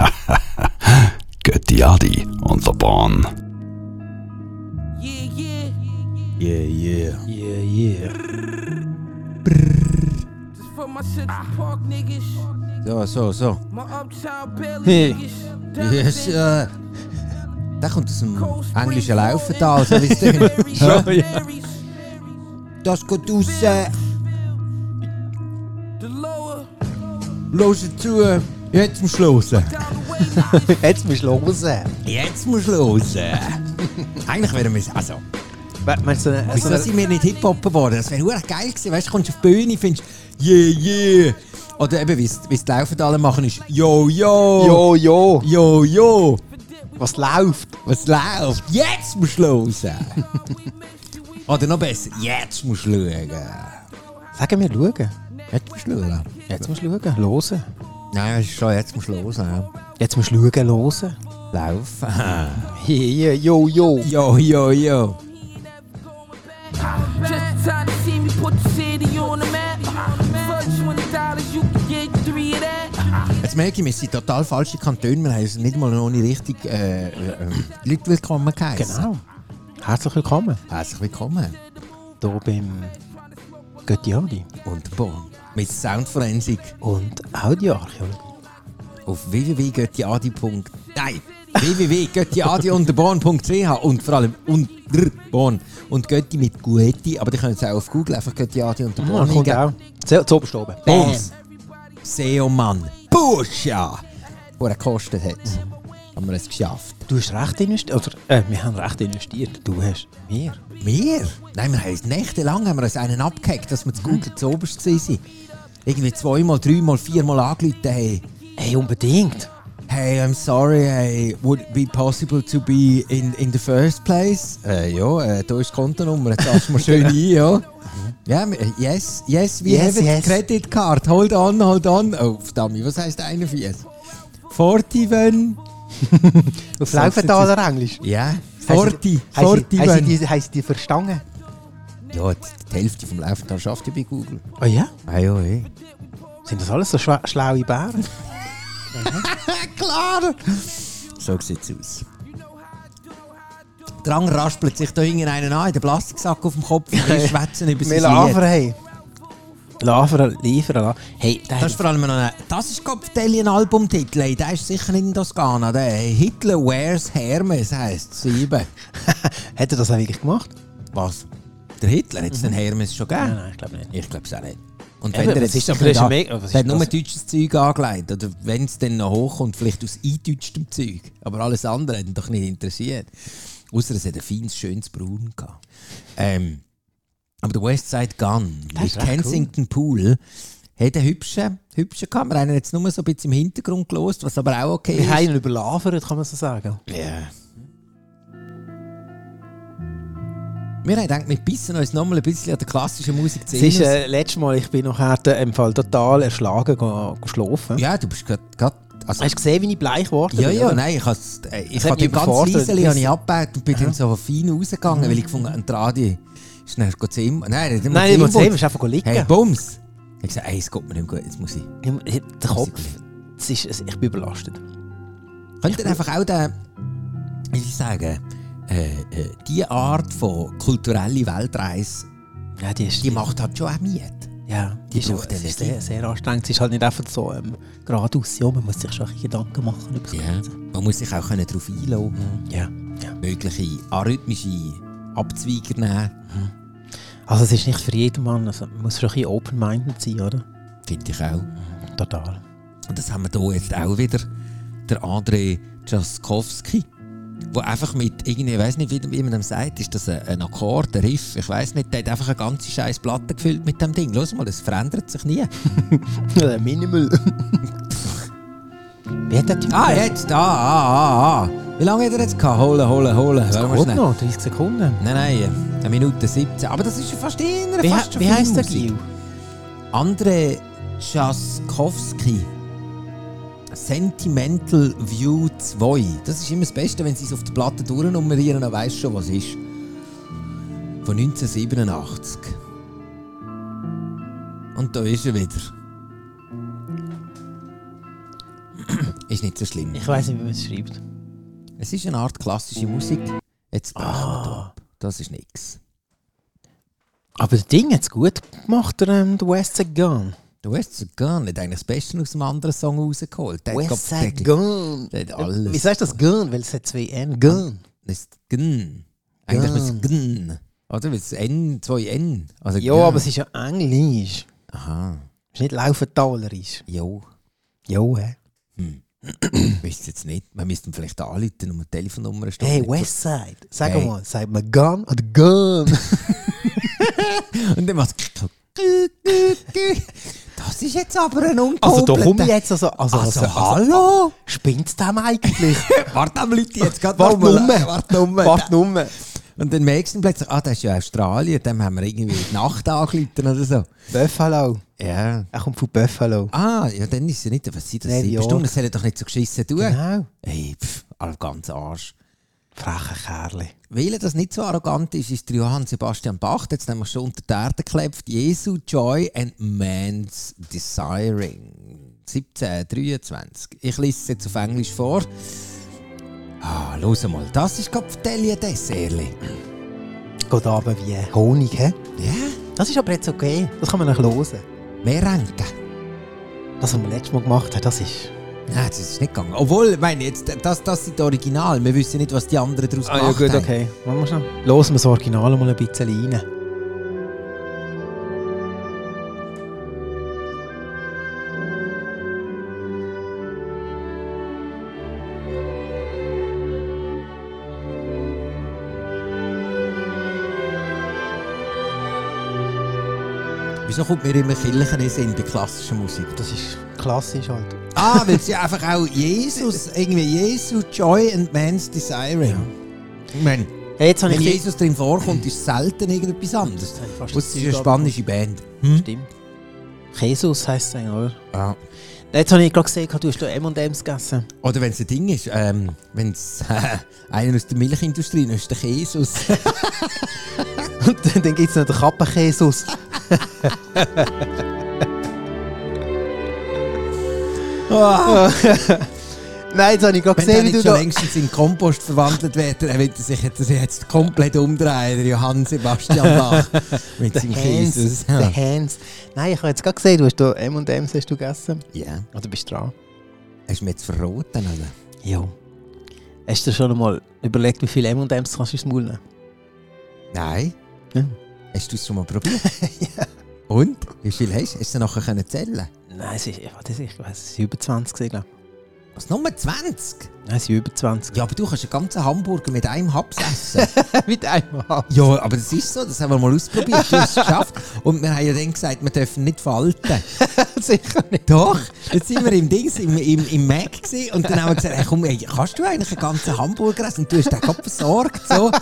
Götti Adi und der Bahn. Yeah, yeah. Yeah, yeah. Yeah, yeah. Niggas. So, so, so. My Uptown Belly Hey. Yes, äh, der kommt aus dem englischen Laufental, so wie es ja. Das geht raus. äh, Los zu. Jetzt musst du way, Jetzt musst du hören. Jetzt musst du hören. Eigentlich wären wir also. Meinst du, Wieso also, sind wir nicht Hip-Hop geworden? Das wäre geil gewesen. Weißt du, kommst auf die Bühne, findest yeah, yeah. Oder eben, wie es es die Laufendaler machen, ist yo, yo. Jo, jo. Yo, yo. Was läuft? Was läuft? Jetzt musst du hören. Oder noch besser, jetzt musst du schauen. Sagen wir schauen. Jetzt musst du schauen. Jetzt musst du schauen. Hören. Nein, es ist schon, jetzt musst du hören. Ja. Jetzt musst du schauen, hören. Laufen. Hier, jo, jo. yo, yo, yo. just in time to see me put the city on the map. For twenty dollars, you can get three of that. Jetzt merke ich, wir sind total falsche Kantone. Wir haben uns nicht mal noch nicht richtig äh, äh, Leute willkommen geheißen. Genau. Herzlich willkommen. Herzlich willkommen. Hier beim Götti Und Bonn. Mit Soundforensik und Audioarchäologie. auf www.göttiadi. Nein, www.göttiadi-born.ch und vor allem unter Born. Und Götti mit Guetti, aber die können es auch auf Google einfach Göttiadi und Ah, Born kommt eingeben. auch. Zu, zu oberst oben. Bams. SEO-Mann. Pusha! Wo er gekostet hat. Haben wir es geschafft. Du hast recht investiert. Oder, äh, wir haben recht investiert. Du hast. Wir. Wir? Nein, wir haben uns nächtelang haben wir uns einen abgehackt, dass wir zu Google zu oberst waren. Irgendwie zweimal, dreimal, viermal angerufen haben. Hey, unbedingt. Hey, I'm sorry, hey, would it be possible to be in, in the first place? Äh, ja, äh, da ist die Kontonummer, jetzt lassen wir schön ein, ja. Ja, wir- äh, yes, yes, we Yes, have a yes. credit card, hold on, hold on. Oh, verdammt, was heisst 41? 40 wenn? Auf So, Laufentaler Englisch. Ja, 40, Haben 40 sie, haben sie, wenn. die, verstanden? Ja, die, die Hälfte vom Laufental schafft ja bei Google. Oh ja? Ah ja, hey. Sind das alles so schla schlaue Bären? Klar! So sieht's aus. Der andere raspelt sich da hinten einen an, in den Plastiksack auf dem Kopf und wir schwätzen über sein Wir Lied. liefern, hey. Hey, der Das ist vor allem noch ein, das ist Gott ein Albumtitel, ey. der ist sicher nicht in Toskana. Der Hitler Wears Hermes heisst es. Sieben. hat er das auch wirklich gemacht? Was? Der Hitler hat es den Hermes schon gegeben? nein, ich glaube nicht. Ich glaube es auch nicht. Und Eben, wenn was jetzt ist- das ist mega- was hat nur das? deutsches Zeug angelegt. Oder wenn es dann noch hochkommt, vielleicht aus eindeutschtem Zeug. Aber alles andere hat ihn doch nicht interessiert. Außer es hat ein feines, schönes Braun gehabt. Ähm, aber der Westside Gun Das mit Kensington Pool hat einen hübschen, gehabt. Wir haben ihn jetzt nur so ein bisschen im Hintergrund gelost, was aber auch okay Wir ist. haben ihn überlagert, kann man so sagen. Ja. Wir haben gedacht, wir bissen uns nochmal ein bisschen an der klassischen Musik zu Es ist äh, letztes Mal, ich bin nachher im Fall total erschlagen geschlafen. Ja, du bist gerade. Also, Hast du gesehen, wie ich bleich geworden ja, bin? ja, oder? nein, ich, has, äh, ich habe ganz leise habe abgebaut und bin dann so fein rausgegangen, weil ich gefunden habe, die Radio ist dann zu ihm. Nein, nicht Nein, ich muss sehen, musst einfach liegen. Hey, Bums! Ich gesagt, ey, es geht mir nicht gut, jetzt muss ich. Ich- ich- Der Kopf, das ist, es- ich bin überlastet. Könnt ihr einfach auch den, wie soll ich sagen, äh, äh, die Art von kulturelle Weltreise, Ja, die ist... die macht halt schon auch Miet. ja, die die, ist, braucht es ist sehr, sehr anstrengend. Es ist halt nicht einfach so ähm, geradeaus. Ja, man muss sich schon ein Gedanken machen über das Ja. Ganze. Man muss sich auch können darauf einlassen Ja. ja. mögliche arrhythmische Abzweiger nehmen. Also es ist nicht für jedermann, also man muss schon ein bisschen open-minded sein, oder? Finde ich auch. Total. Und das haben wir hier jetzt auch wieder. Der André Jaskowski. Der einfach mit, irgendwie, ich weiß nicht, wie, wie man dem sagt, ist das ein, ein Akkord, ein Riff, ich weiß nicht, der hat einfach eine ganze scheiß Platte gefüllt mit dem Ding. Los mal, das verändert sich nie. Minimal. Wie hat der Typ Ah, jetzt, ah, ah, ah, ah. Wie lange hat er jetzt gehabt? Holen, holen, holen. Das geht noch, 30 Sekunden. Nein, nein, eine Minute 17. Aber das ist ja fast in Wie, fast schon wie heisst der. Gil? André Jaskowski. Sentimental View 2. Das ist immer das Beste, wenn sie es auf der Platte durchnummerieren, dann weisst du schon, was es ist. Von 1987. Und da ist er wieder. Ist nicht so schlimm. Ich weiß nicht, wie man es schreibt. Es ist eine Art klassische Musik. Jetzt ab. Das ist nix. Aber das Ding hat es gut gemacht, der, ähm, der West Side Gun. Du hast gar nicht eigentlich das Beste aus einem anderen Song rausgeholt. Der hat West Side der- Gun. der hat alles. Wie sagst du das Gun? Weil es hat zwei N. Gun. Das ist Gn. Eigentlich Gun. ist es Gn. Oder? Weil es N, zwei N. Also Ja, Gn. aber es ist ja Englisch. Aha. Es ist nicht Laufentalerisch. Jo. Jo, hä? Ich weiß jetzt nicht. Wir müssten vielleicht anrufen und eine Telefonnummer stehen. Hey, Westside. Sag Hey. mal, sagt man Gun oder Gun? Und dann macht Das ist jetzt aber ein also ungekoppelter... da komme ich jetzt also... Also, Also, also, hallo? Spinnt's dem eigentlich? Warte am Leute jetzt gerade mal. nur. Warte nur. Warte nur. Und dann merkst du plötzlich, ah, das ist ja Australien, dann haben wir irgendwie die Nacht angerufen oder so. Buffalo. Ja. Er kommt von Buffalo. Ah, ja, dann ist es ja nicht, was sind das, sieben. Stunden? Das hätte doch nicht so geschissen tun. Genau. Hey, pff, ganz Arsch. Freche Kerle. Weil er das nicht so arrogant ist, ist der Johann Sebastian Bach, der jetzt nämlich schon unter die Erde geklebt, Jesu Joy and Man's Desiring. 1723. Ich lese es jetzt auf Englisch vor. Ah, los mal, das ist gerade Vertelli Dessertli. Geht aber wie Honig, hä? Ja, Das ist aber jetzt okay. Das kann man noch hören. Mehr Ranken. Das, was wir letztes Mal gemacht haben, das ist... Nein, das ist nicht gegangen. Obwohl, ich meine, jetzt, das, das sind die Original. Wir wissen nicht, was die anderen daraus Ah ja gemacht gut, haben. okay. Machen wir schon. Hören wir das Original mal ein bisschen rein. Wieso kommt mir immer Kirchen in bei klassischer Musik? Das ist klassisch halt. Ah, weil sie einfach auch Jesus, irgendwie Jesus, Joy and Man's Desiring. Ich meine, Hey, wenn ich... Jesus drin vorkommt, ist selten irgendetwas anderes. es ist das eine spanische Band. Hm? Stimmt. Jesus heisst es eigentlich, oder? Ja. Jetzt habe ich gerade gesehen, du hast M&M's gegessen. Oder wenn es ein Ding ist, ähm, wenn es äh, einer aus der Milchindustrie ist, ist der Jesus. Und dann, dann gibt es noch den Kappenkäsus. Nein, jetzt habe ich gerade gesehen, wie du schon da... längstens in Kompost verwandelt wird, dann wird er sich jetzt, jetzt komplett umdrehen, der Johann Sebastian Bach. mit seinem. Jesus. Der. Hans. Nein, ich habe jetzt gerade gesehen, du hast da M&M's hast du gegessen. ja. Oder bist du dran? Hast du mir jetzt verraten, oder? Ja. Hast du schon einmal überlegt, wie viele M&M's kannst du ins Maul nehmen? Nein. Ja. Hast du es schon mal probiert? Und? Wie viel hast du? Hast du nachher können zählen Nein, es ist, ich weiß nicht, es sind über 20 gewesen, glaube Was, Nummer 20? ich. Nein, es sind über 20. Ja, aber du kannst einen ganzen Hamburger mit einem Haps essen. Mit einmal. ja, aber das ist so, das haben wir mal ausprobiert. Du hast es geschafft. Und wir haben ja dann gesagt, wir dürfen nicht falten. Sicher nicht. Doch, jetzt sind wir im Dings, im, im, im Mac gewesen, und dann haben wir gesagt, hey, komm, ey, kannst du eigentlich einen ganzen Hamburger essen? Und du hast den gerade versorgt, so.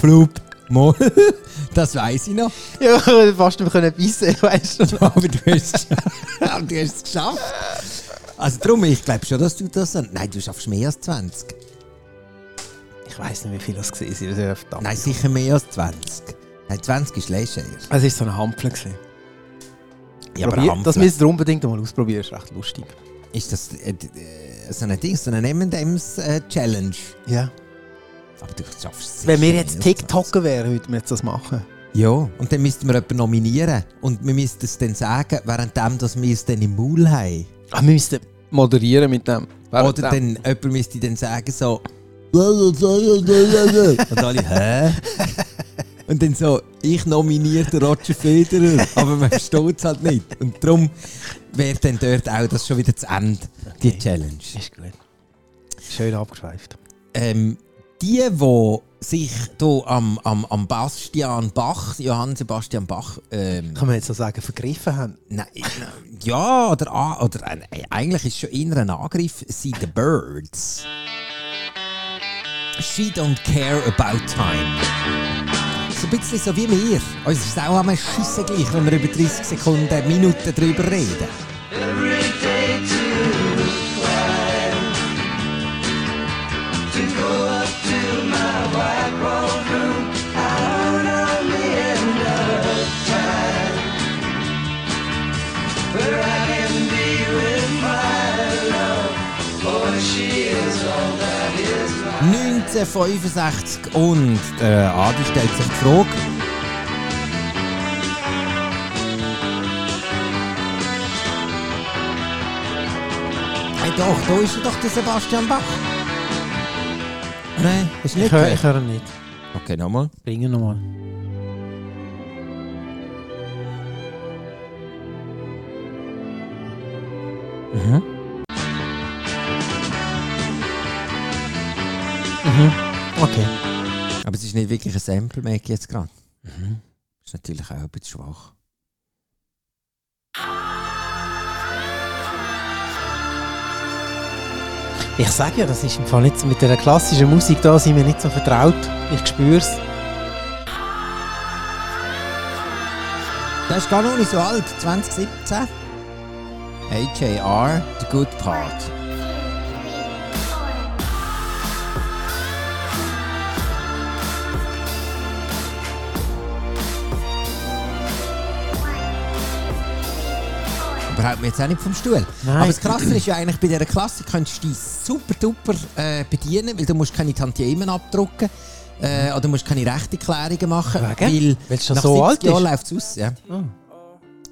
Flup, mal. Das weiss ich noch. Ja, fast nicht können beißen, weißt du. Aber du hast, aber du hast es geschafft. Also darum, ich glaube schon, dass du das... Nein, du schaffst mehr als 20. Ich weiß nicht, wie viel das sind. Das. Nein, sicher mehr als 20. Nein, 20 ist leger. Es war so ein Hampel. gewesen. Ja, aber Probier- Hampel. Das müsst ihr unbedingt mal ausprobieren, ist recht lustig. Ist das äh, äh, so ein Ding, so eine M&M's äh? Ja. Aber du schaffst es Wenn wir jetzt mehr als 20. TikToker wären, würden wir jetzt das machen. Ja, und dann müssten wir jemanden nominieren. Und wir müssten es dann sagen, währenddem dass wir es dann im Maul haben. Ah, wir müssten moderieren mit dem. Oder dann, jemand müsste dann sagen so... Und alle, hä? Und dann so, ich nominiere den Roger Federer, aber man versteht es halt nicht. Und darum wäre dann dort auch das schon wieder zu Ende, die Challenge. Ist gut. Schön abgeschweift. Ähm, die, die sich hier am, am, am Bastian Bach, Johann Sebastian Bach, ähm, Kann man jetzt so sagen, vergriffen haben? nein, ja, oder, a- oder äh, eigentlich ist es schon eher ein Angriff, sind The Birds. She don't care about time. So ein bisschen so wie wir. Uns ist es auch einmal scheisse gleich, wenn wir über 30 Sekunden, Minuten drüber reden. 1965 und der Adi stellt sich die Frage. Hey doch, da ist doch der Sebastian Bach. Nein, ist nicht Ich höre ich höre nicht. Okay, nochmal. Bring ihn nochmal. Aber es ist nicht wirklich ein Sample, merke ich jetzt gerade. Ist natürlich auch ein bisschen schwach. Ich sage ja, das ist im Fall nicht mit der klassischen Musik da sind wir nicht so vertraut. Ich spüre es. Das ist gar noch nicht so alt, 2017. AJR, The Good Part. Aber hält mir jetzt auch nicht vom Stuhl. Nein. Aber das Krasse ist ja eigentlich, bei dieser Klasse könntest du dich super duper äh, bedienen, weil du musst keine Tantiemen abdrucken äh, oder musst keine Rechteklärungen machen. Wegen? Weil schon nach so 70 alt Jahren läuft es aus. Ja. Ah.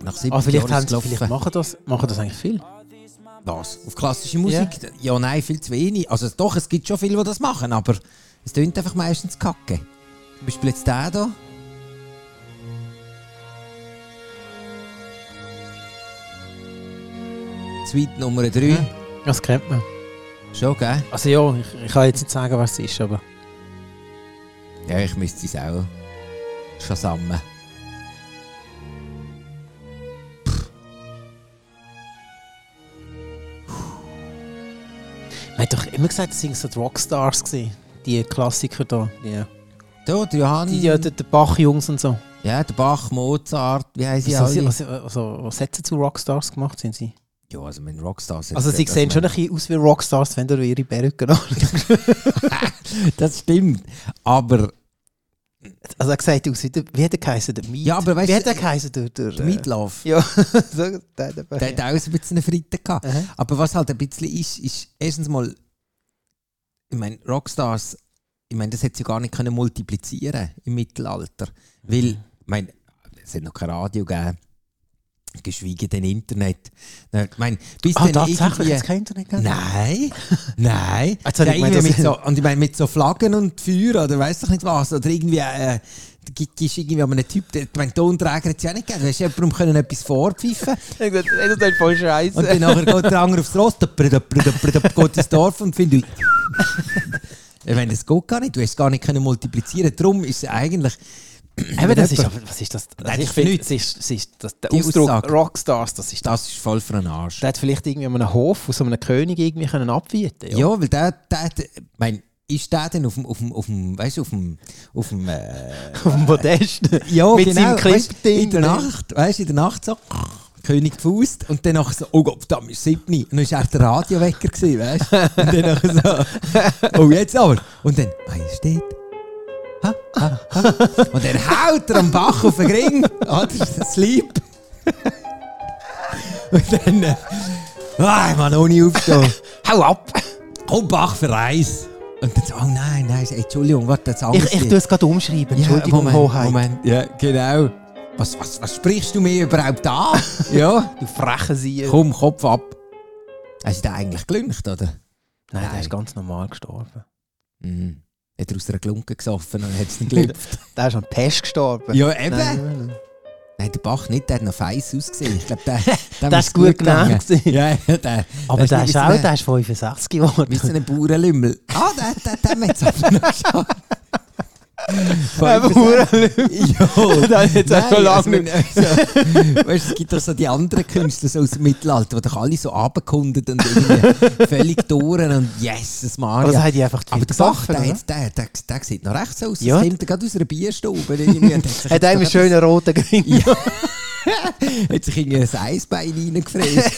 Nach 70 Ah, vielleicht, Jahren haben vielleicht machen, das, machen das eigentlich viel. Was? Auf klassische Musik? Ja. nein, viel zu wenig. Also doch, es gibt schon viele, die das machen, aber es tönt einfach meistens kacke. Zum Beispiel jetzt der hier. Suite Nummer 3. Mhm. Das kennt man. Schon, gell? Also ja, ich, ich kann jetzt nicht sagen, was es ist, aber... Ja, ich müsste es auch schon sammeln. Man hat doch immer gesagt, das sind so die Rockstars gewesen. Die Klassiker da. Die, Da, der Johann. die, die, die Bach-Jungs und so. ja, der Bach, Mozart, wie heißen sie Also, alle? was, also, was hat sie zu Rockstars gemacht, sind sie? Ja, also mein Rockstars. Also sie sehen schon ein bisschen aus wie Rockstars, wenn du ihre Perücke anschaust. Das stimmt. Aber Also er sieht aus wie der, wie hat er geheißen? Der Meat? Ja, aber weißt wie du, hat er geheißen? Der, der, der Meatloaf. Ja, so, der, der, Der hat auch ein bisschen eine Fritte gehabt. Aha. Aber was halt ein bisschen ist, ist erstens mal, ich meine, Rockstars, ich meine, das hätte sie gar nicht können multiplizieren im Mittelalter. Weil, ich meine, es hat noch kein Radio gegeben, geschweige denn Internet. Ich meine, bis Ah, dann tatsächlich, irgendwie... jetzt kein Internet gegeben? Nein, nein. Ja, ich das- mit so, und ich meine, mit so Flaggen und Feuer oder weiss doch nicht was. Oder irgendwie, äh, es irgendwie an einem Typ, der, ich meine, Tonträger hat es ja nicht gegeben. Du hast jemandem können etwas vorpfeifen Ich ey, das ist voll scheiße. und dann nachher geht der andere aufs Ross, döpper, geht ins Dorf und findet. ich meine, das geht gar nicht. Du hast es gar nicht können multiplizieren. Darum ist es eigentlich. Eben, das ist, was ist das? Nein, Also das ich finde, nichts. es ist, es ist, das, der Ausdruck Aussage. Rockstars, das ist das. Das ist voll für einen Arsch. Der hat vielleicht irgendwie an einem Hof so einem König irgendwie können abwieten Ja, weil der, der, der ich meine, ist der denn auf dem, auf dem, auf dem, weißt du, auf dem, auf dem, äh, Auf dem Podest. ja, Mit genau, seinem weißt, Clip-Ding in der. Nacht, weißt du, in der Nacht so, König gefusst und dann nachher so, oh Gott, da ist siebni. Und dann war er der Radiowecker, gewesen, weißt du? Und dann nachher so, oh jetzt aber. Und dann, Majestät. Und dann haut er am Bach auf den Ring, oder? Sleep. Und dann, äh, ah, ich kann auch nicht aufstehen. Hau ab! Komm, Bach für Eis. Und dann so, oh nein, nein, Entschuldigung, warte, das Ich, ich tue es gerade umschreiben. Entschuldigung, ja, Moment, Hoheit. Moment, ja, genau. Was, was, was sprichst du mir überhaupt an? ja. Du freche Sie. Komm, Kopf ab. Hast du den eigentlich gelüncht, oder? Nein, der Nein. ist ganz normal gestorben. Mhm. Hat er aus einer Glunke gesoffen und hat es nicht gelüpft? Der ist an Pest gestorben. ja, eben. Nein, Nein, der Bach nicht, der hat noch feiss ausgesehen. Ich glaube, der, der Der ist gut genannt. Ja, der. Aber der ist auch, der ist 65 geworden. Wie so ein Bauernlümmel. Ah, der, der, der hat es aber noch schon. Der hat jetzt auch schon lange nicht. Also, weißt, du, es gibt doch so die anderen Künstler so aus dem Mittelalter, die doch alle so abgekundet und irgendwie völlig durch und yes, das Maria. Also haben die einfach aber der Bach, der, hat- der, der, der sieht noch recht so aus. Ja. Das kommt er gerade aus einer Bierstube. Hat einen noch schönen roten Grin. Ja. hat sich irgendwie ein Eisbein reingefräst.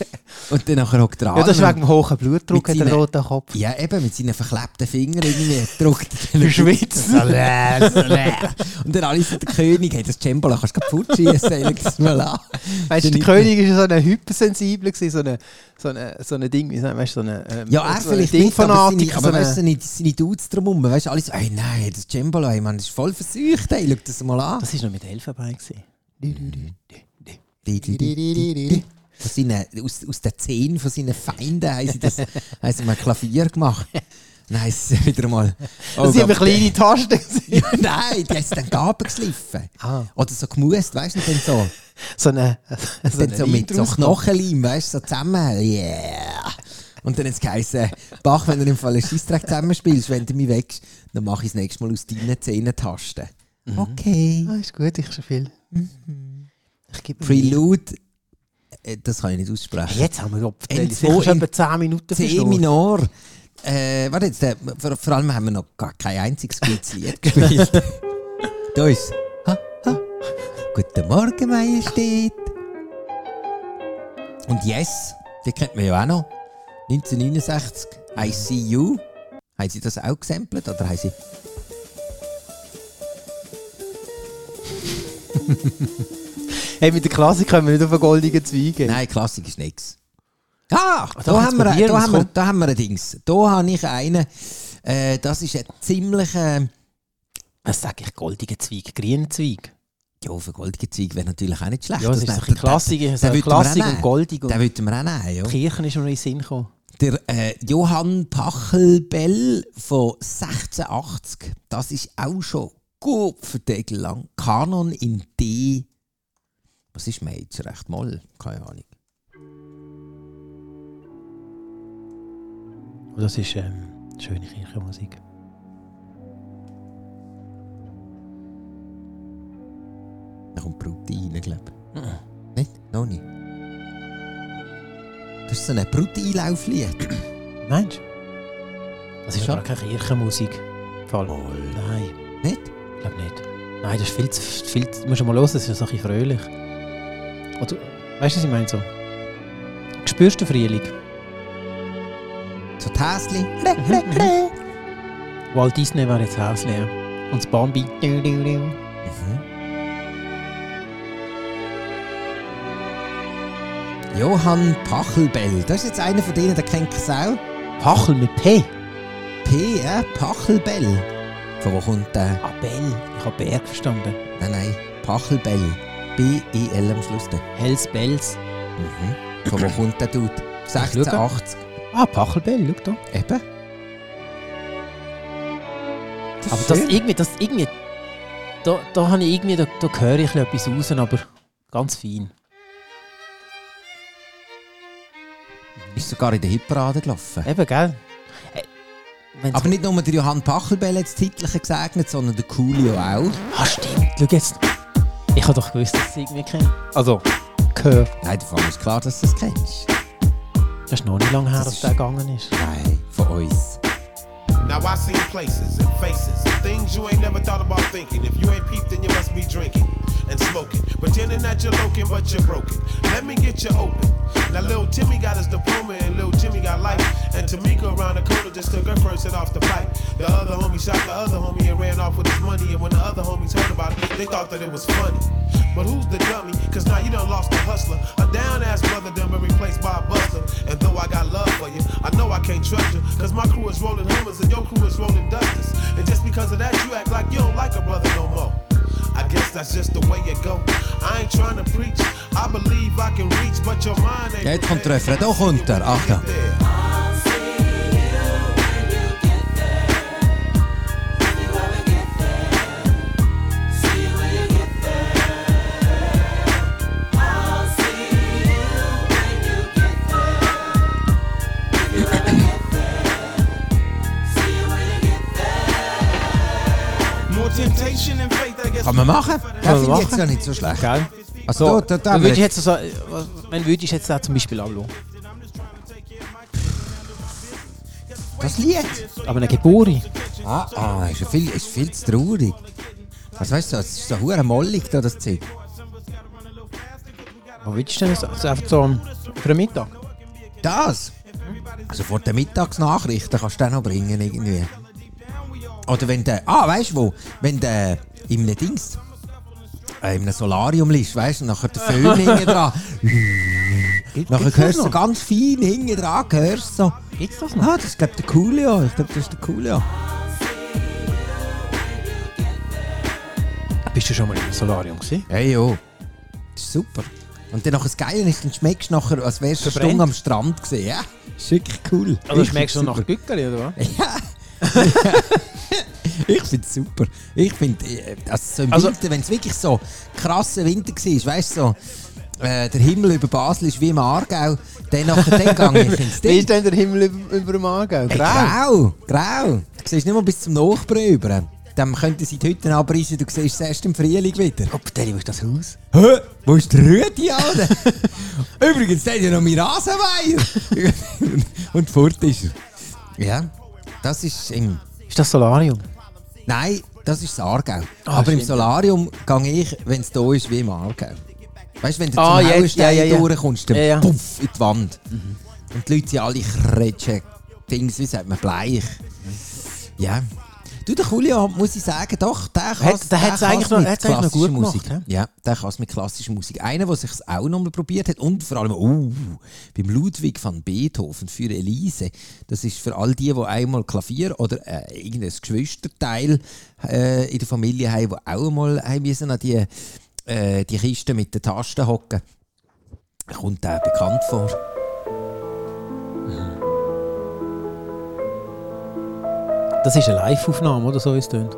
und dann nachher hockt er Ja, das ist wegen dem hohen Blutdruck in der roten Kopf. Ja, eben, mit seinen verklebten Fingern irgendwie drückt er den Verschwitzt. Und dann alle so, der König, hey, das Cembalo kannst du kaputt schießen. Weißt du, der König ist so ein hypersensibler, so eine, so eine, so eine Ding, wie weißt du, so eine, ähm, Ja, er so vielleicht nicht, aber, seine, aber so weißt du, seine, seine Dudes drumherum, weißt du, alle so, ey, nein, das Cembalo, ey, man, das ist voll verseucht, ey, schau das mal an. Das war noch mit die, die. Von seinen, aus, aus den Zähnen von seinen Feinden haben sie, das, haben sie mal Klavier gemacht. Sie wieder mal... Oh Das sind aber kleine Tasten. Ja, nein, die haben dann Gaben geschliffen. Ah. Oder so gemust, weißt du, dann so, so eine, so dann eine so mit so Knochenleim, weißt du, so zusammen. Yeah! Und dann hat es geheißen, Bach, wenn du im Fall einen Scheissdreck zusammenspielst, wenn du mich wächst, dann mache ich das nächste Mal aus deinen Zähnentasten. Okay. Ah, ist gut, ich schon viel. Ich gebe mir Prelude, äh, das kann ich nicht aussprechen. Jetzt haben wir etwa 10 Minuten C verschoben. Minor. Äh, warte jetzt, äh, vor, vor allem haben wir noch gar kein einziges gutes Lied gespielt. da ist. Ha, ha. Guten Morgen, Majestät. Und Yes, die kennt man ja auch noch. 1969, I See You. Haben sie das auch gesampelt oder haben sie. Hey, mit der Klassik können wir nicht auf einen goldenen Zweig gehen. Nein, Klassik ist nichts. Ah, doch, da, haben wir, da, haben wir, komm. da haben wir ein Dings. Da habe ich einen. Äh, das ist ein ziemlicher. Was sage ich? Goldiger Zweig, grüner Zweig. Ja, für goldige Zeug wäre natürlich auch nicht schlecht. Ja, das ist nennt- ein bisschen Klassik, den- so wir Klassik und goldig. Den würden wir auch nehmen, ja. die Kirchen ist mir in den Sinn gekommen. Der äh, Johann Pachelbell von 1680, das ist auch schon gut verdeckel lang. Kanon in D. Was ist Major? Recht Moll? Keine Ahnung. Und das ist ähm, schöne Kirchenmusik. Da kommt Brut rein, glaube ich. Mhm. Nicht? Noch nicht. Das ist so ein Brut-Einlauflied. Meinst du? Das ist aber keine Kirchenmusik. Fall. Nein, Nicht? ich glaube nicht. Nein, das ist viel zu. Viel zu musst du mal hören, das ist so ein bisschen fröhlich. Oder, weißt du, was ich meine? So? Spürst du Frühling? So die Häschen. Walt Disney war jetzt Haus leer. Und das Bambi. Du, du, du. Mhm. Johann Pachelbell. Das ist jetzt einer von denen, der kennt keine Sau. Pachel mit P. P, ja, Pachelbell. Von wo kommt der? Ah, Bell. Ich habe Berg verstanden. Nein, nein, Pachelbell. B-E-L am Schluss. dann. Hells Bells. Mhm. Von wo kommt der Dude? 1680. Ah, Pachelbell, schau da. Eben. Aber das irgendwie, das irgendwie. Da, da habe ich irgendwie, da, da höre ich etwas raus, aber ganz fein. ist sogar in der Hitparade gelaufen. Eben, gell? Äh, wenn's- Aber nicht nur der Johann Pachelbell hat das Titelchen gesegnet, sondern der Coolio auch. Ah, stimmt. Schau jetzt. Ich habe doch gewusst, dass ich es irgendwie kenne. Also, gehört. Nein, davon ist klar, dass du das kennst. Das ist noch nicht lange her, dass der gegangen ist. Nein, von uns. Now I seen places and faces, things you ain't never thought about thinking. If you ain't peeped, then you must be drinking and smoking, pretending that you're looking, but you're broken. Let me get you open. Now little Timmy got his diploma and little Jimmy got life, and Tamika around the corner just took her first hit off the pipe. The other homie shot the other homie and ran off with his money, and when the other homies heard about it, they thought that it was funny. But who's the dummy? Cause now you done lost a hustler. A down ass brother done been replaced by a buster. And though I got love for you, I know I can't trust you. Cause my crew is rolling Hummers and your crew is rolling Dusters. And just because of that, you act like you don't like a brother no more. I guess that's just the way it go. I ain't trying to preach. I believe I can reach, but your mind ain't. Jetzt kommt der Refrain. Da kommt er. Achtung. Machen? Man finde ich jetzt ja nicht so schlecht. Gell? Also, da, da, da Dann haben wir würde ich jetzt, so, was- wenn würde ich jetzt da zum Beispiel ablassen. das Lied. Aber eine Geburt. Ah, ah ist, ja viel, ist viel zu traurig. Was weißt du, es ist so hure mollig da, das Zeug. Wo willst du denn das? Also einfach so am- für den Mittag? Das? Also vor der Mittagsnachrichten kannst du den noch bringen irgendwie. Oder wenn der, ah, weißt du wo? Wenn der in einem Dings, äh, in einem Solarium liegt, weißt du, nachher der Föhn hinten dran. nachher hörst du so noch? ganz fein hinten dran, hörst so. Gibt's das noch? Ah, das ist glaube der Coolio. Ich glaube, das ist der Coolio. Bist du schon mal im Solarium gewesen? Hey, jo. Das ist super. Und dann nachher das Geile ist, dann schmeckst du nachher, als wärst du eine? Stunde am Strand gesehen. Ja, ist wirklich cool. Also schmeckst du noch nach Gückeli, oder was? Ich finde es super. Ich finde, äh, also so im Also- Winter, wenn es wirklich so krasser Winter war, weißt du, so, äh, der Himmel über Basel ist wie im Aargau, dann, nachher, dann gehe ich ins Wie ist denn der Himmel über, über dem Aargau? Hey, grau, grau. Du siehst nicht mal bis zum Nachbarn über. Dann könnten sie die Hütten abreißen, du siehst es erst im Frühling wieder. Ob der, wo ist das Haus? Hä? Wo ist der Rüdi, Alter? Übrigens, der hat ja noch meinen Rasenmeier. Und fort ist er. Ja, das ist im... Ist das Solarium? Nein, das ist das Aargau. Ah, Aber im stimmt. Solarium gehe ich, wenn es da ist, wie im Aargau. Weißt du, wenn du Ah, zum Hauenstein ja, ja, ja. durchkommst, dann Ja, ja. puff in die Wand. Und die Leute sind alle kretschen. Dings, wie sagt man, bleich. Ja. Du, der Julio, muss ich sagen, doch, der kann hat's eigentlich noch- hat's eigentlich noch gut gemacht, Musik. hä? Ja, der kann es mit klassischer Musik. Einer, der sich auch noch mal probiert hat und vor allem, oh, beim Ludwig van Beethoven für Elise, das ist für all die, die einmal Klavier oder äh, irgendein Geschwisterteil äh, in der Familie haben, die auch einmal haben müssen an die, äh, die Kiste mit den Tasten hocken. Kommt der bekannt vor. Das ist eine Live-Aufnahme, oder so wie es tönt.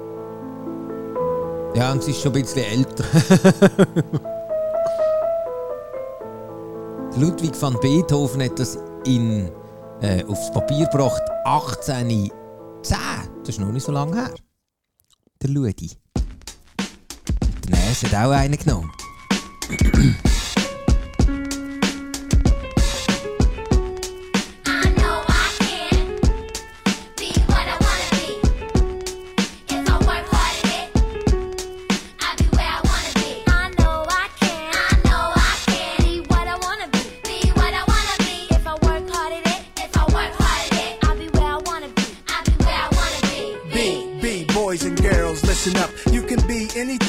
Ja, und sie ist schon ein bisschen älter. Ludwig van Beethoven hat das in, äh, aufs Papier gebracht 1810. Das ist noch nicht so lange her. Der Ludi. Der Näs hat auch einen genommen.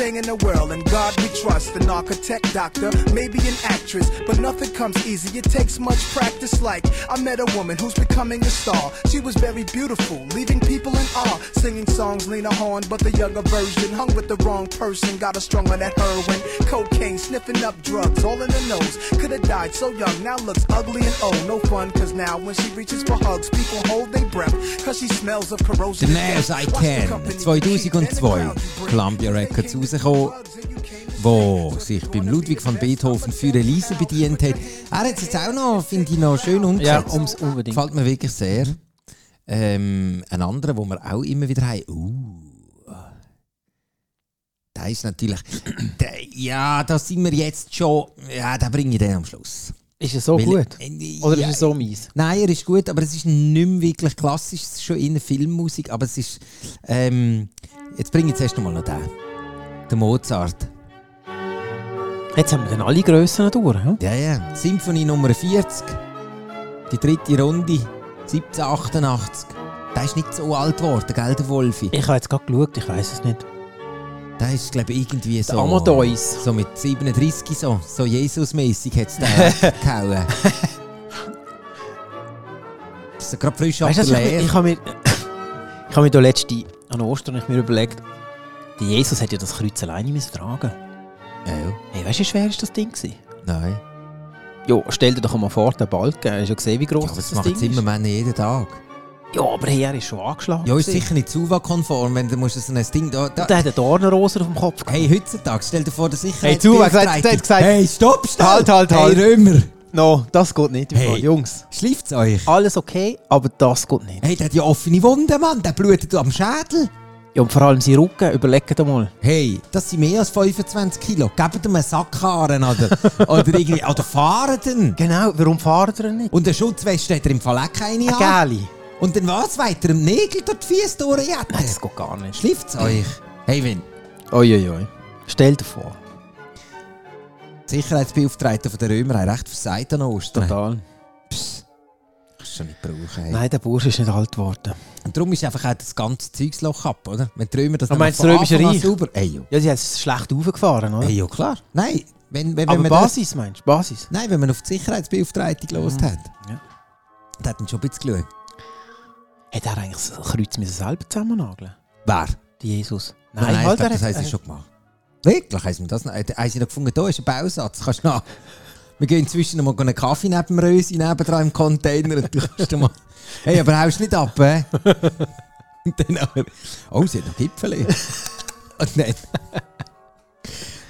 Be anything in the world, and God we trust. An architect, doctor, maybe an actress, but nothing comes easy. It takes much practice. Like, I met a woman who's becoming a star. She was very beautiful, leaving people in awe. Singing songs, Lena Horne, but the younger version. Hung with the wrong person, got her strung on that heroin. Cocaine, sniffing up drugs, all in the nose. Could have died so young, now looks ugly and old. No fun, cause now when she reaches for hugs, people hold their breath. Cause she smells of corrosion. The Nas I Can 2002 Columbia Records rausgekommen, wo sich beim Ludwig van Beethoven für Elise bedient hat. Er hat es jetzt auch noch, finde ich, noch schön Ja, umgesetzt. ums unbedingt. Gefällt mir wirklich sehr. Ähm, ein anderer, den wir auch immer wieder haben. Uh, der ist natürlich. Der, ja, da sind wir jetzt schon. Ja, den bringe ich dann am Schluss. Ist es so Weil- gut? äh, Oder ja, ist es so mies? Nein, er ist gut, aber es ist nicht mehr wirklich klassisch. Es ist schon in der Filmmusik, aber es ist. Ähm, jetzt bringe ich zuerst noch mal noch den. Den Mozart. Jetzt haben wir dann alle Grössen durch. Ja? Ja, ja. Symphonie Nummer 40. Die dritte Runde. 1788. Der ist nicht so alt geworden, gell, der Wolfi? Ich habe jetzt gerade geschaut, ich weiß es nicht. Der ist, glaube ich, irgendwie so. Der Amadeus. So mit 37 so. So Jesus-mäßig hat es den gehauen. Das ist gerade frisch ab Weißt der du, was ich, Lehre. ich habe mir, ich habe mir da letzte an Ostern ich mir überlegt, der Jesus hat ja das Kreuz alleine müssen tragen. Ja, ja. Hey, weißt du, wie schwer ist das Ding gewesen? Nein. Ja, stell dir doch mal vor, den Balken. Hast du schon gesehen, wie groß Ja, aber das, das das machen Ding ist? Zimmermänner jeden Tag. Ja, aber hey, er ist schon angeschlagen. Ja, ist gewesen. sicher nicht Zuwa-konform, wenn du musst so ein Ding da... Und der da hat eine Dornenrose auf dem Kopf. hey, heutzutage, stell dir vor, der Hey, Zuwa, der hat gesagt- Hey, stopp, stopp! Halt, halt, halt. Hey, Römer, No, das geht nicht. Hey. Jungs, schleift's euch? alles okay, aber das geht nicht. Hey, der hat ja offene Wunden, Mann, der blutet am Schädel. Ja, und vor allem sein Rücken, überlegt dir mal. Hey, das sind mehr als 25 Kilo. Gebt ihm einen Sackkarren oder, oder irgendwie... Oder fahren den. Genau, warum fahrt ihr nicht? Und eine Schutzweste hat er im Fall auch keine Ein an. Gäli. Und dann was? Weiter im Nägel durch die Füße durchjagen? Nein, das geht gar nicht. Schleift's euch? Hey, wenn... Uiuiui. Stell dir vor. Die Sicherheitsbeauftragten von der Römer haben recht versagt an Ostern. Total. Kannst du nicht brauchen. Hey. Nein, der Bursch ist nicht alt geworden. Und darum ist einfach auch das ganze Zeugsloch ab, oder? Wenn die Römer das Aber meinst du, das Römische Reich? sauber... Ey, jo. Ja, sie haben es schlecht aufgefahren, oder? Hey, ja, klar. Nein, wenn, wenn, Aber wenn man das- Basis meinst du? Basis? Nein, wenn man auf die Sicherheitsbeauftragte gelost hat. Ja. Da hat ihn schon ein bisschen geschaut. Hat er eigentlich das Kreuz müssen selber zusammennageln? Wer? Die Jesus? Nein, nein ich halt, glaube, er das haben sie schon gemacht. Wirklich haben sie das noch, haben sie noch gefunden, da ist ein Bausatz, kannst du noch... Wir gehen inzwischen noch mal einen Kaffee neben dem Rösi, nebendran im Container und du kannst mal... Hey, aber haust nicht ab, hä? Und dann aber... Oh, sie hat noch Gipfel. Und dann...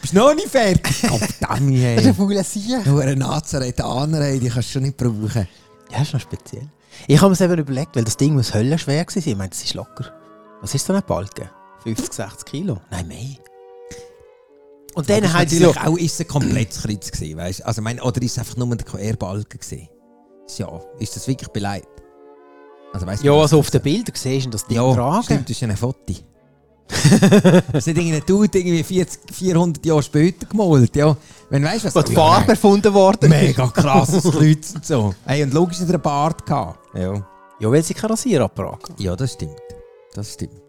Bist noch nicht fertig? Verdammt, hey. Das ist ein fauler Sieg. Nur eine Nazareth Anerei, die kannst du schon nicht brauchen. Ja, ist noch speziell. Ich habe mir es eben überlegt, weil das Ding muss höllenschwer gewesen sein. Ich meine, das ist locker. Was ist da ein Balken? 50, 60 Kilo? Nein, mehr. Und dann ist sie natürlich auch ist es ein komplettes Kreuz gewesen, weißt? Also mein, oder ist es einfach nur der Querbalken gewesen? Ja, ist das wirklich beleidigt? Also weißt Ja, was also auf den? Bildern siehst du das Ding Ja, tragen. stimmt, das ist ein Foto. das hat irgendein Dude irgendwie 40, 400 Jahre später gemalt, ja. Wenn weißt was? Wo die Farbe erfunden worden Mega krasses Kreuz und so. Hey, und logisch hat er einen Bart gehabt. Ja. Ja, weil sie keinen Rasierapparat ja, das stimmt. Das stimmt.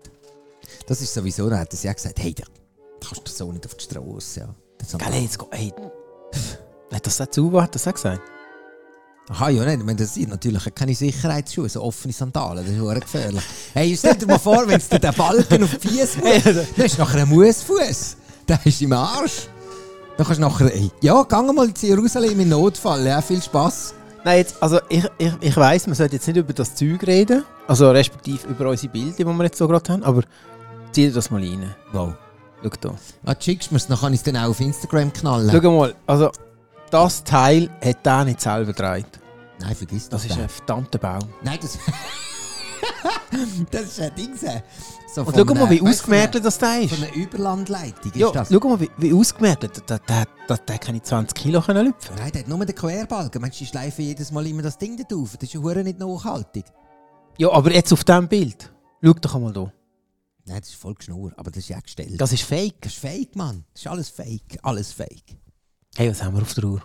Das ist sowieso, da hat er ja gesagt, hey, da kannst du so nicht auf die Straße. Ja. Gell, jetzt go- hey. Hat das dazu hat das auch gesagt? Aha, ja nicht. Ich meine, das sind natürlich keine Sicherheitsschuhe, so offene Sandalen, das ist verdammt gefährlich. Hey, stell dir mal vor, wenn es dir den Balken auf die Fies muss, dann ist nachher ein Mussfuß. Der ist im Arsch. Dann kannst du nachher, ey, ja, geh mal zu Jerusalem in Notfall, ja, viel Spaß. Nein, jetzt, also ich, ich, ich weiss, man sollte jetzt nicht über das Zeug reden. Also respektive über unsere Bilder, die wir jetzt so gerade haben. Aber zieh dir das mal rein. Wow. Schau da. Ah, schickst du mir's, dann kann ich es dann auch auf Instagram knallen. Schau mal, also das Teil hat der nicht selber gedreht. Nein, vergiss das. Das ist ein verdammter Baum. Nein, das... das ist ein Ding. So Und schau mal, wie ausgemerkt das da ist. Von einer Überlandleitung Ja, ist das. schau mal, wie, wie der, der kann nicht 20 Kilo können lüpfen. Nein, der hat nur den Querbalken. Meinst du, die schleifen jedes Mal immer das Ding da drauf? Das ist ja nicht nachhaltig. Ja, aber jetzt auf diesem Bild. Schau doch einmal da. Nein, das ist voll Schnur, aber das ist ja gestellt. Das ist fake. Das ist fake, Mann. Das ist alles fake. Alles fake. Hey, was haben wir auf der Uhr?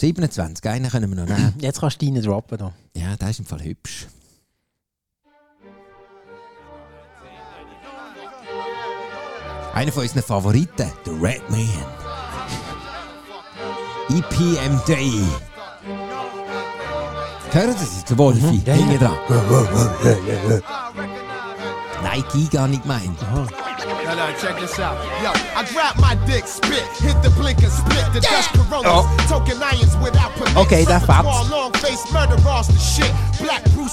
27, einen können wir noch nehmen. Jetzt kannst du deinen droppen da. ja, der ist im Fall hübsch. Einer von unseren Favoriten, der Red Man. EPMD. Hören Sie es, der Wolfi? Ja, Hinten dran. Nein, Giga nicht gemeint. Oh. No, no, check this out. Yo, I grab my dick, spit, hit the blink and split the dust coronas. Oh. Token irons without permits. Okay, that Repertoire. Long face murder, the shit.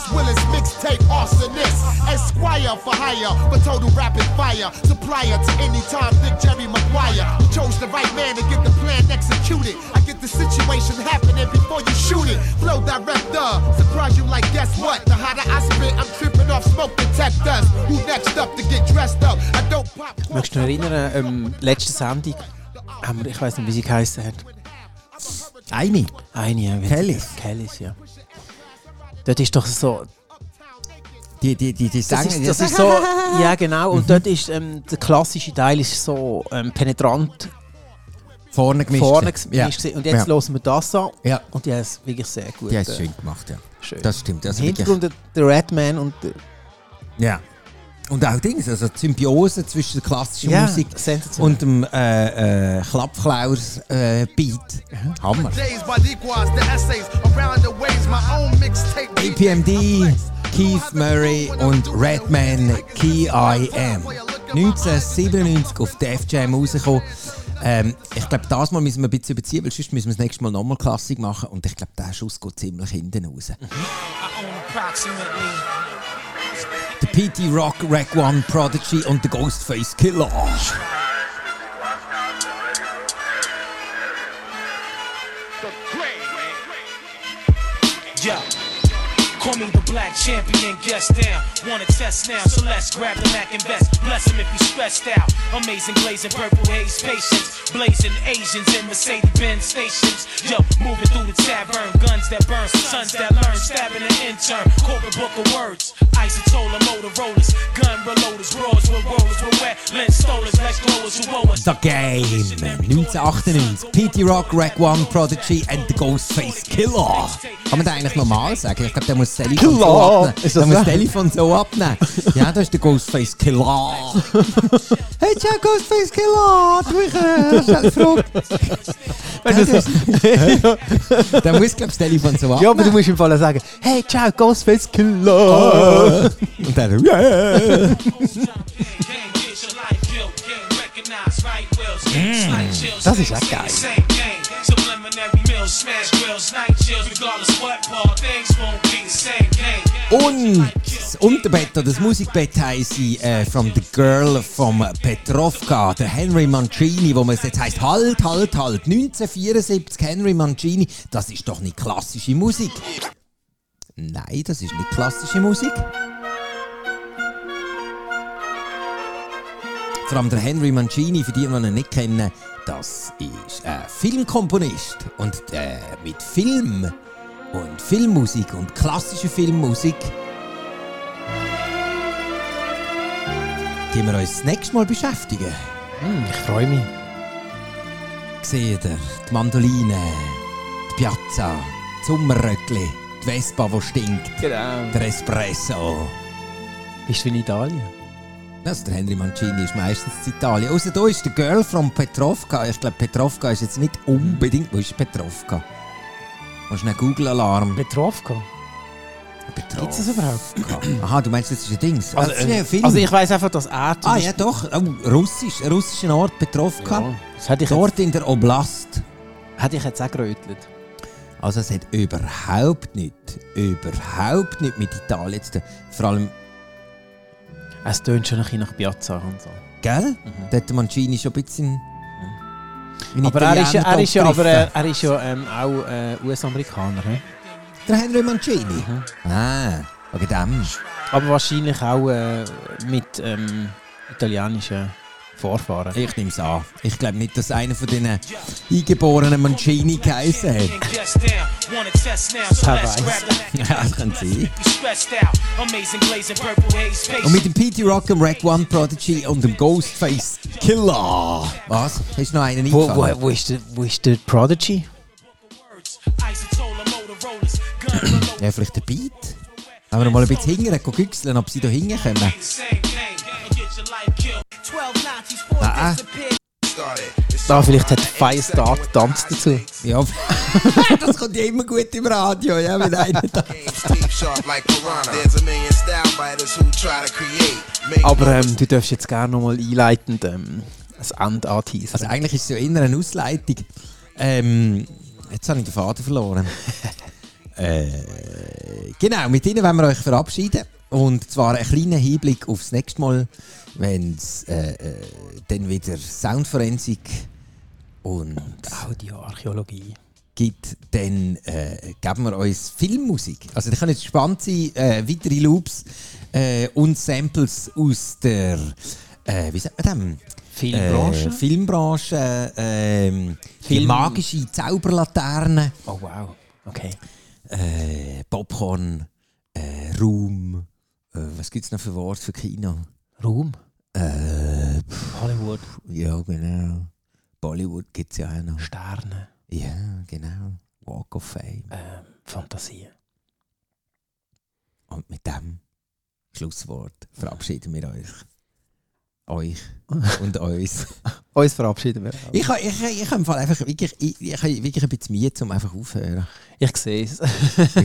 Black Bruce Willis mixtape arsonist. Esquire for hire, but total rapid fire. Supplier to any time, Dick Jerry Maguire. You chose the right man to get the plan executed. I get the situation happening before you shoot it. Flow director, surprise you like guess what? The hotter I spit, I'm tripping off smoke detectors. Who next up to get dressed up? I don't pop. Möchtest du dich erinnern, ähm, letzte Sendung, haben wir, ich weiß nicht, wie sie geheißen hat. Eine. Eine, ja. wie- Kellys. Kellys, ja. Dort ist doch so, Die, die, die, die das sagen, ist, das ist so, ja genau, und dort ist, ähm, der klassische Teil ist so ähm, penetrant vorne gemischt. vorne gemischt gewesen. und jetzt ja. hören wir das an Ja, und die haben es wirklich sehr gut die haben es äh, schön gemacht, ja. schön. Das stimmt. Im Also Hintergrund der, der Redman und der, ja. Und auch Dings, also die Symbiose zwischen der klassischen ja, Musik und dem äh, äh, Klappklaus äh, Beat. Hammer. Mixtape. APMD, Keith Murray und Redman Key I Am. 1997 auf Def Jam rausgekommen. Ähm, ich glaube, das Mal müssen wir ein bisschen überziehen, weil sonst müssen wir das nächste Mal nochmal Klassik machen. Und ich glaube, der Schuss geht ziemlich hinten raus. Der PT Rock, Rack One, Prodigy und der Ghostface Killer. Call me the black champion, guest down. Wanna test now, so let's grab the Mac and best. Bless him if he's stressed out. Amazing glazing, purple haze patience. Blazing Asians in Mercedes Benz stations. Yo, moving through the tavern. Guns that burn, sons that learn. Stabbing an intern. Corporate book of words. Isotola, Motorola's. Gun reloaders, brawls with rollers. With wet lens stolers. Lex glowers who owe us. The Game 1998. P.T. Rock, Rack One, Prodigy and the Ghostface Killer. Kann man da eigentlich normal sagen? Ich glaube, der muss das Telefon Killer! so abnehmen. Ist das der muss das so? Telefon so abnehmen. ja, das ist der Ghostface Killer. hey, ciao, Ghostface Killer! Du mich äh, schnell gefragt. der muss, glaube ich, das Telefon so abnehmen. Ja, aber du musst im Fall auch sagen, hey, ciao, Ghostface Killer. Und dann, yeah. Gang, get your life killed. Gang, recognize right wills. Slight chills. Das ist auch geil. Und das Unterbett das Musikbett heisst äh, From the Girl vom Petrovka, der Henry Mancini, wo man es jetzt heisst, halt, halt, halt, 1974 Henry Mancini, das ist doch nicht klassische Musik. Nein, das ist nicht klassische Musik. Vor allem der Henry Mancini, für die, die ihn nicht kennen, das ist ein Filmkomponist und äh, mit Film und Filmmusik und klassischer Filmmusik die wir uns das nächste Mal beschäftigen. Hm, ich freue mich. Seht ihr, die Mandoline, die Piazza, das Sommerröckli, die Vespa, die stinkt, Genau. der Espresso. Bist du in Italien? Also der Henry Mancini ist meistens in Italien. Außer da ist der Girl from Petrovka. Ich glaube, Petrovka ist jetzt nicht unbedingt... Wo ist Petrovka? Musst du einen Google-Alarm? Petrovka. Petrovka. Gibt es das überhaupt? Aha, du meinst, das ist ein Dings? Also, das ist ja ein äh, Film. also ich weiss einfach, dass er ah, ja doch. Oh, Russisch. Ein russischer Ort, Petrovka. Ja, das hätte ich, jetzt, Dort in der Oblast. hätte ich jetzt auch gerötelt. Also es hat überhaupt nicht, überhaupt nicht mit Italien zu tun. Vor allem, Es tönt schon ein bisschen nach Piazza und so. gell? Da hat der Mancini schon ein bisschen... ein Aber er ist ja, er ist ja, aber, Italiener er ist ja ähm, auch äh, US-Amerikaner. hä? Der Henry Mancini? Mhm. Ah, wegen dem. Aber wahrscheinlich auch äh, mit ähm, italienischen Vorfahren. Ich nehme es an. Ich glaube nicht, dass einer von diesen eingeborenen Mancini geheißen hat. Wer weiß. Ja, das kann sein. Und mit dem P.T. Rock, dem Rack One Prodigy und dem Ghostface Killer. Was? Hast du noch einen Wo, wo, wo, ist der, wo ist der Prodigy? Ja, vielleicht der Beat? Wenn wir noch mal ein bisschen hingern, güchseln, ob sie da hinkommen. Ah, ah. Da vielleicht hat Firestart Tanz dazu. Ja, das kommt ja immer gut im Radio, ja, da. Create. Make Aber ähm, du darfst jetzt gerne nochmal einleitend ähm, ein Ende anteasern. Also eigentlich ist es ja eher eine Ausleitung. Ähm, jetzt habe ich den Faden verloren. äh, genau, mit ihnen wollen wir euch verabschieden. Und zwar einen kleinen Hinblick aufs nächste Mal, wenn es äh, äh, dann wieder Soundforensik und Audioarchäologie. gibt, dann äh, geben wir uns Filmmusik. Also, da können jetzt gespannt sein, äh, weitere Loops äh, und Samples aus der, äh, wie sagt man dem? Filmbranche? Äh, Filmbranche, ähm, die Film- magische Zauberlaterne, Oh wow. Okay. Popcorn, äh, was gibt es noch für Worte für Kino? Ruhm. Äh, Hollywood. ja, genau. Bollywood gibt es ja auch noch. Sterne. Ja, genau. Walk of Fame. Ähm, Fantasie. Und mit dem Schlusswort verabschieden wir euch. Euch und uns. Uns verabschieden wir. Ich habe ich, ich, ich im Fall einfach wirklich, ich, ich, wirklich ein bisschen Mühe, um einfach aufzuhören. Ich sehe es.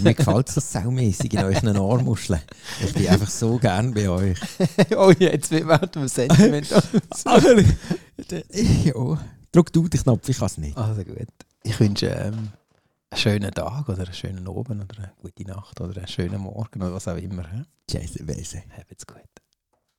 Mir gefällt es so saumässig in euren Ohrmuscheln. Ich bin einfach so gern bei euch. oh, jetzt werden wir Sentiment. Ja, drück du den Knopf, ich kann es nicht. also gut. Ich wünsche ähm, einen schönen Tag oder einen schönen Abend oder eine gute Nacht oder einen schönen Morgen oder was auch immer. Scheiße, Wesen. Habt's gut.